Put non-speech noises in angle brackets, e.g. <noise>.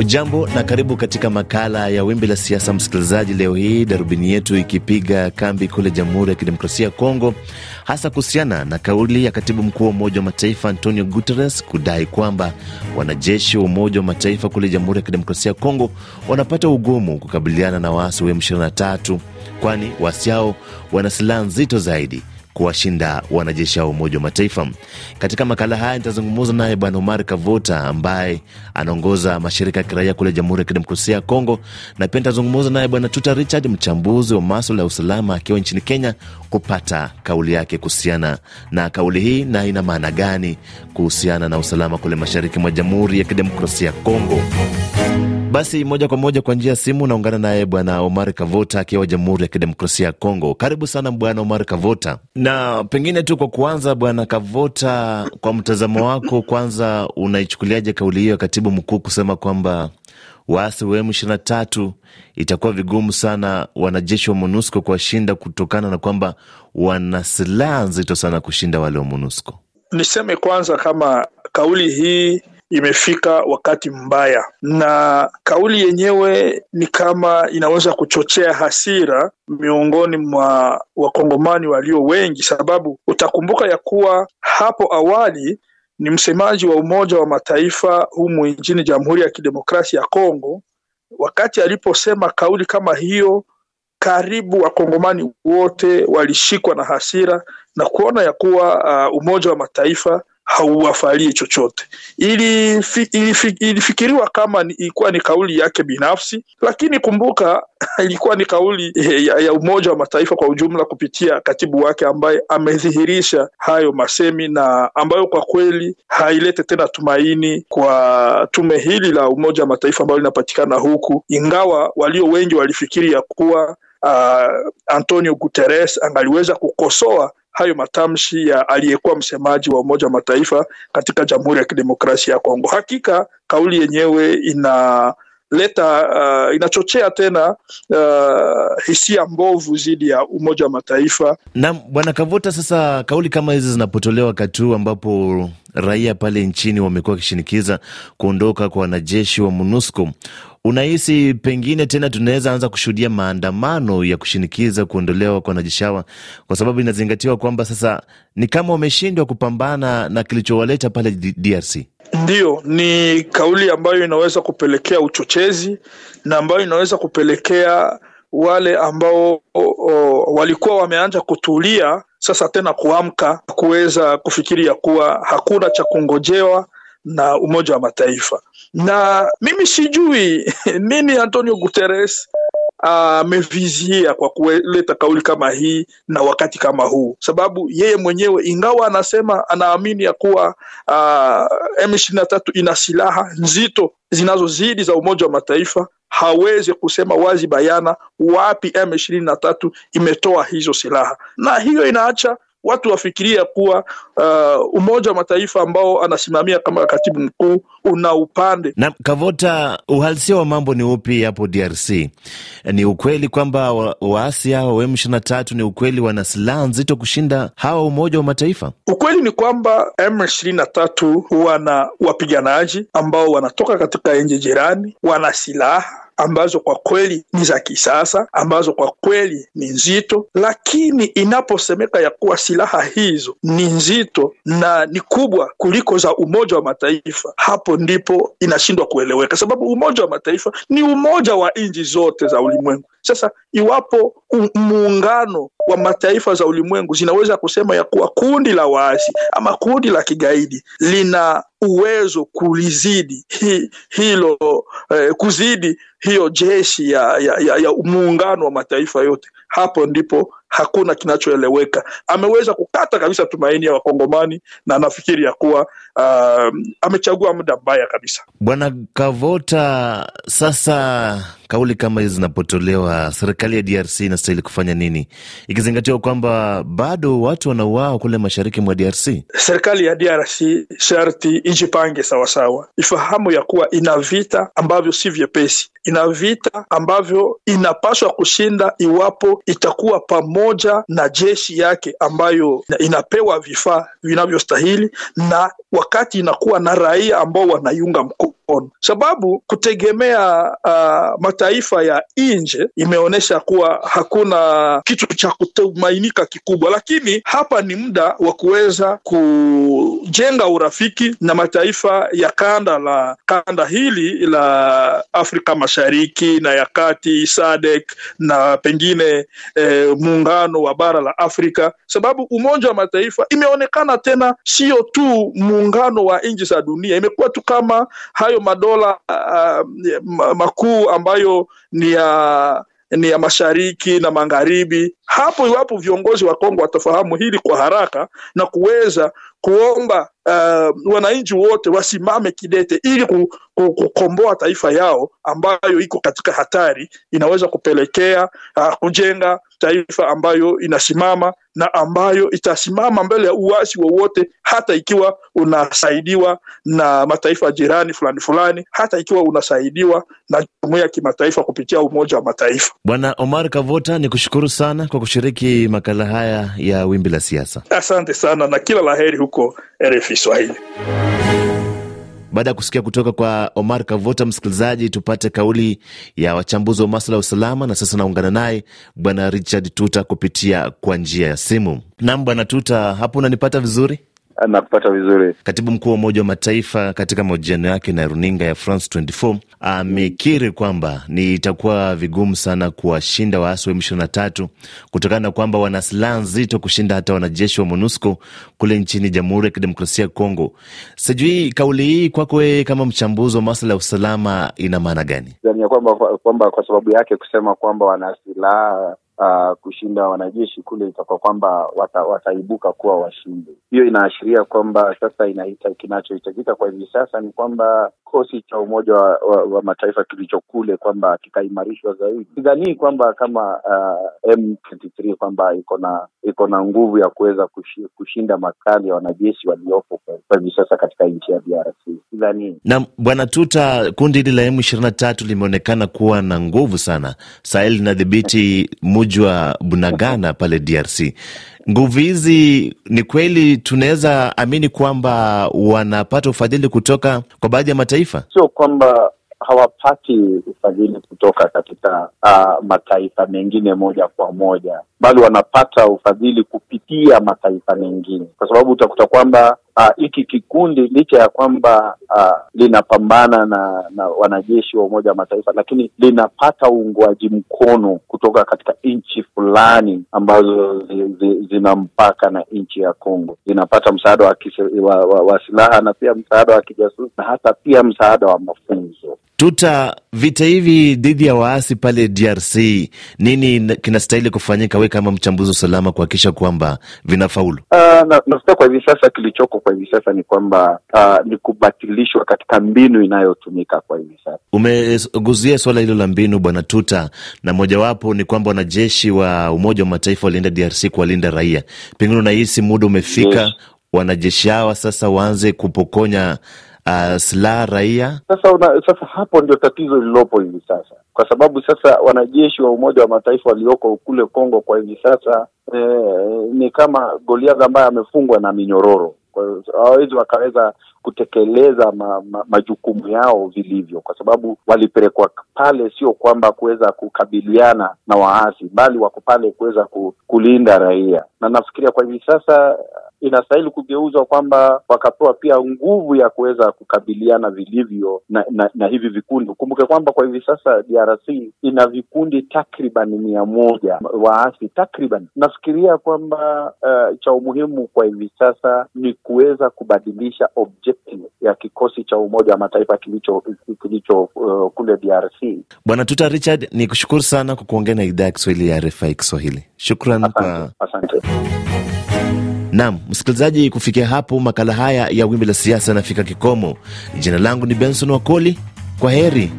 Ujambo na karibu katika makala ya wimbi la siasa, msikilizaji. Leo hii darubini yetu ikipiga kambi kule Jamhuri ya Kidemokrasia ya Kongo, hasa kuhusiana na kauli ya katibu mkuu wa Umoja wa Mataifa Antonio Guterres kudai kwamba wanajeshi wa Umoja wa Mataifa kule Jamhuri ya Kidemokrasia ya Kongo wanapata ugumu kukabiliana na waasi wa M23 kwani waasi hao wana silaha nzito zaidi kuwashinda wanajeshi hao Umoja wa Mataifa. Katika makala haya nitazungumza naye Bwana Omar Kavota ambaye anaongoza mashirika ya kiraia kule Jamhuri ya Kidemokrasia ya Kongo, na pia nitazungumza naye Bwana Tuta Richard, mchambuzi wa maswala ya usalama akiwa nchini Kenya, kupata kauli yake kuhusiana na kauli hii na ina maana gani kuhusiana na usalama kule mashariki mwa Jamhuri ya Kidemokrasia ya Kongo. Basi moja kwa moja kwa njia ya simu naungana naye bwana Omar Kavota akiwa Jamhuri ya Kidemokrasia ya Kongo. Karibu sana bwana Omar Kavota, na pengine tu kwa kuanza, bwana Kavota, kwa mtazamo wako, kwanza unaichukuliaje kauli hiyo ya katibu mkuu kusema kwamba waasi wa M23 itakuwa vigumu sana wanajeshi wa MONUSCO kuwashinda kutokana na kwamba wana silaha nzito sana kushinda wale wa MONUSCO? Niseme kwanza kama kauli hii imefika wakati mbaya, na kauli yenyewe ni kama inaweza kuchochea hasira miongoni mwa wakongomani walio wengi, sababu utakumbuka ya kuwa hapo awali ni msemaji wa Umoja wa Mataifa humu nchini Jamhuri ya Kidemokrasia ya Kongo, wakati aliposema kauli kama hiyo, karibu wakongomani wote walishikwa na hasira na kuona ya kuwa uh, Umoja wa Mataifa hauwafalie chochote. Ili ilifikiriwa kama ilikuwa ni kauli yake binafsi, lakini kumbuka <laughs> ilikuwa ni kauli ya, ya Umoja wa Mataifa kwa ujumla kupitia katibu wake ambaye amedhihirisha hayo masemi na ambayo kwa kweli hailete tena tumaini kwa tume hili la Umoja wa Mataifa ambayo linapatikana huku, ingawa walio wengi walifikiri ya kuwa uh, Antonio Guterres angaliweza kukosoa hayo matamshi ya aliyekuwa msemaji wa Umoja wa Mataifa katika Jamhuri ya Kidemokrasia ya Kongo. Hakika kauli yenyewe ina leta uh, inachochea tena uh, hisia mbovu dhidi ya Umoja wa Mataifa. Naam, Bwana Kavuta, sasa kauli kama hizi zinapotolewa wakati huu ambapo raia pale nchini wamekuwa wakishinikiza kuondoka kwa wanajeshi wa MONUSCO, unahisi pengine tena tunaweza anza kushuhudia maandamano ya kushinikiza kuondolewa kwa wanajeshi hawa, kwa sababu inazingatiwa kwamba sasa ni kama wameshindwa kupambana na kilichowaleta pale DRC? Ndiyo, ni kauli ambayo inaweza kupelekea uchochezi na ambayo inaweza kupelekea wale ambao o, o, walikuwa wameanza kutulia sasa tena kuamka kuweza kufikiria kuwa hakuna cha kungojewa na Umoja wa Mataifa. Na mimi sijui <laughs> nini Antonio Guterres amevizia kwa kuleta kauli kama hii na wakati kama huu, sababu yeye mwenyewe ingawa anasema anaamini ya kuwa uh, M23 ina silaha nzito zinazozidi za Umoja wa Mataifa, hawezi kusema wazi bayana wapi M23 imetoa hizo silaha, na hiyo inaacha watu wafikiria kuwa uh, Umoja wa Mataifa ambao anasimamia kama katibu mkuu una upande na Kavota. Uhalisia wa mambo ni upi hapo DRC? Ni ukweli kwamba waasi hao wa M23 ni ukweli wana silaha nzito kushinda hawa Umoja wa Mataifa? Ukweli ni kwamba M23 wana wapiganaji ambao wanatoka katika nchi jirani, wana silaha ambazo kwa kweli ni za kisasa, ambazo kwa kweli ni nzito, lakini inaposemeka ya kuwa silaha hizo ni nzito na ni kubwa kuliko za Umoja wa Mataifa, hapo ndipo inashindwa kueleweka, sababu Umoja wa Mataifa ni umoja wa nchi zote za ulimwengu. Sasa iwapo muungano wa mataifa za ulimwengu zinaweza kusema ya kuwa kundi la waasi ama kundi la kigaidi lina uwezo kulizidi hi, hilo eh, kuzidi hiyo jeshi ya, ya, ya, ya muungano wa mataifa yote, hapo ndipo hakuna kinachoeleweka. Ameweza kukata kabisa tumaini ya Wakongomani na anafikiri ya kuwa uh, amechagua muda mbaya kabisa. Bwana Kavota, sasa kauli kama hizi zinapotolewa, serikali ya DRC inastahili kufanya nini, ikizingatiwa kwamba bado watu wanauawa kule mashariki mwa DRC? Serikali ya DRC sharti ijipange sawasawa, ifahamu ya kuwa ina vita ambavyo si vyepesi, ina vita ambavyo inapaswa kushinda iwapo itakuwa pamoja na jeshi yake ambayo inapewa vifaa vinavyostahili, na wakati inakuwa na raia ambao wanaiunga mkono, sababu kutegemea uh, mataifa ya nje imeonyesha kuwa hakuna kitu cha kutumainika kikubwa, lakini hapa ni muda wa kuweza kujenga urafiki na mataifa ya kanda la kanda hili la Afrika Mashariki na ya Kati, SADC na pengine eh, muungano wa bara la Afrika, sababu Umoja wa Mataifa imeonekana tena sio tu muungano wa nchi za dunia, imekuwa tu kama hayo madola uh, makuu ambayo ni ya ni ya mashariki na magharibi. Hapo iwapo viongozi wa Kongo watafahamu hili kwa haraka na kuweza kuomba uh, wananchi wote wasimame kidete ili kukomboa taifa yao ambayo iko katika hatari, inaweza kupelekea uh, kujenga taifa ambayo inasimama na ambayo itasimama mbele ya uasi wowote, hata ikiwa unasaidiwa na mataifa jirani fulani fulani, hata ikiwa unasaidiwa na jumuiya ya kimataifa kupitia Umoja wa Mataifa. Bwana Omar Kavota, ni kushukuru sana kwa kushiriki makala haya ya Wimbi la Siasa. Asante sana na kila la heri huko RFI Swahili. Baada ya kusikia kutoka kwa Omar Kavota, msikilizaji, tupate kauli ya wachambuzi wa masuala ya usalama, na sasa naungana naye Bwana Richard Tuta kupitia kwa njia ya simu. Nam Bwana Tuta, hapo unanipata vizuri? Nakupata vizuri. Katibu mkuu wa Umoja wa Mataifa katika mahojiano yake na runinga ya France 24 amekiri kwamba ni itakuwa vigumu sana kuwashinda waasi wa M23 kutokana na kwamba wana silaha nzito kushinda hata wanajeshi wa MONUSCO kule nchini Jamhuri ya Kidemokrasia ya Kongo. Sijui kauli hii kwako wewe kama mchambuzi wa masuala ya usalama ina maana gani? Kwamba kwa sababu yake kusema kwamba wana silaha Uh, kushinda wanajeshi kule itakuwa kwamba wata, wataibuka kuwa washindi. Hiyo inaashiria kwamba sasa inahita, kinachohitajika kwa hivi sasa ni kwamba kikosi cha Umoja wa, wa, wa Mataifa kilicho kule kwamba kikaimarishwa zaidi. Sidhanii kwamba kama uh, M23 kwamba iko na iko na nguvu ya kuweza kushi, kushinda makali ya wanajeshi waliopo kwa hivi sasa katika nchi ya DRC. Sidhanii. Na Bwana Tuta, kundi hili la M23 limeonekana kuwa na nguvu sana. Sahel linadhibiti muji wa Bunagana pale DRC. Nguvu hizi ni kweli tunaweza amini kwamba wanapata ufadhili kutoka kwa baadhi ya mataifa? Sio kwamba hawapati ufadhili kutoka katika uh, mataifa mengine moja kwa moja, bali wanapata ufadhili kupitia mataifa mengine, kwa sababu utakuta kwamba hiki uh, kikundi licha ya kwamba uh, linapambana na, na wanajeshi wa Umoja wa Mataifa, lakini linapata uungwaji mkono kutoka katika nchi fulani ambazo zi, zi, zina mpaka na nchi ya Kongo. linapata msaada wa, wa, wa, wa silaha na pia msaada wa kijasusi na hata pia msaada wa mafunzo. Tuta, vita hivi dhidi ya waasi pale DRC, nini kinastahili kufanyika, we kama mchambuzi wa usalama, kuhakikisha kwamba vinafaulu? Uh, na, nafikiri kwa hivi sasa kilichoko kwa hivi sasa ni kwamba uh, ni kubatilishwa katika mbinu inayotumika kwa hivi sasa. Umeguzia suala hilo la mbinu, bwana Tuta, na mojawapo ni kwamba wanajeshi wa Umoja wa Mataifa walienda DRC kuwalinda raia. Pengine unahisi muda umefika, yes, wanajeshi hawa sasa waanze kupokonya Uh, silaha raia. Sasa una, sasa hapo ndio tatizo lililopo hivi sasa, kwa sababu sasa wanajeshi wa Umoja wa Mataifa walioko kule Kongo kwa hivi sasa eh, ni kama Goliath ambaye amefungwa na minyororo. Hawawezi wakaweza kutekeleza ma, ma, majukumu yao vilivyo, kwa sababu walipelekwa pale sio kwamba kuweza kukabiliana na waasi, bali wako pale kuweza kulinda raia, na nafikiria kwa hivi sasa inastahili kugeuzwa kwamba wakapewa pia nguvu ya kuweza kukabiliana vilivyo na, na, na hivi vikundi. Ukumbuke kwamba kwa hivi sasa DRC ina vikundi takriban mia moja waasi takriban. Nafikiria kwamba uh, cha umuhimu kwa hivi sasa ni kuweza kubadilisha objective ya kikosi cha Umoja wa Mataifa kilicho kilicho uh, kule DRC. Bwana Tuta Richard, ni kushukuru sana kwa kuongea na idhaa ya Kiswahili ya RFI Kiswahili. Shukran asante, kwa... asante. Nam msikilizaji, kufikia hapo makala haya ya Wimbi la Siasa yanafika kikomo. Jina langu ni Benson Wakoli. Kwa heri.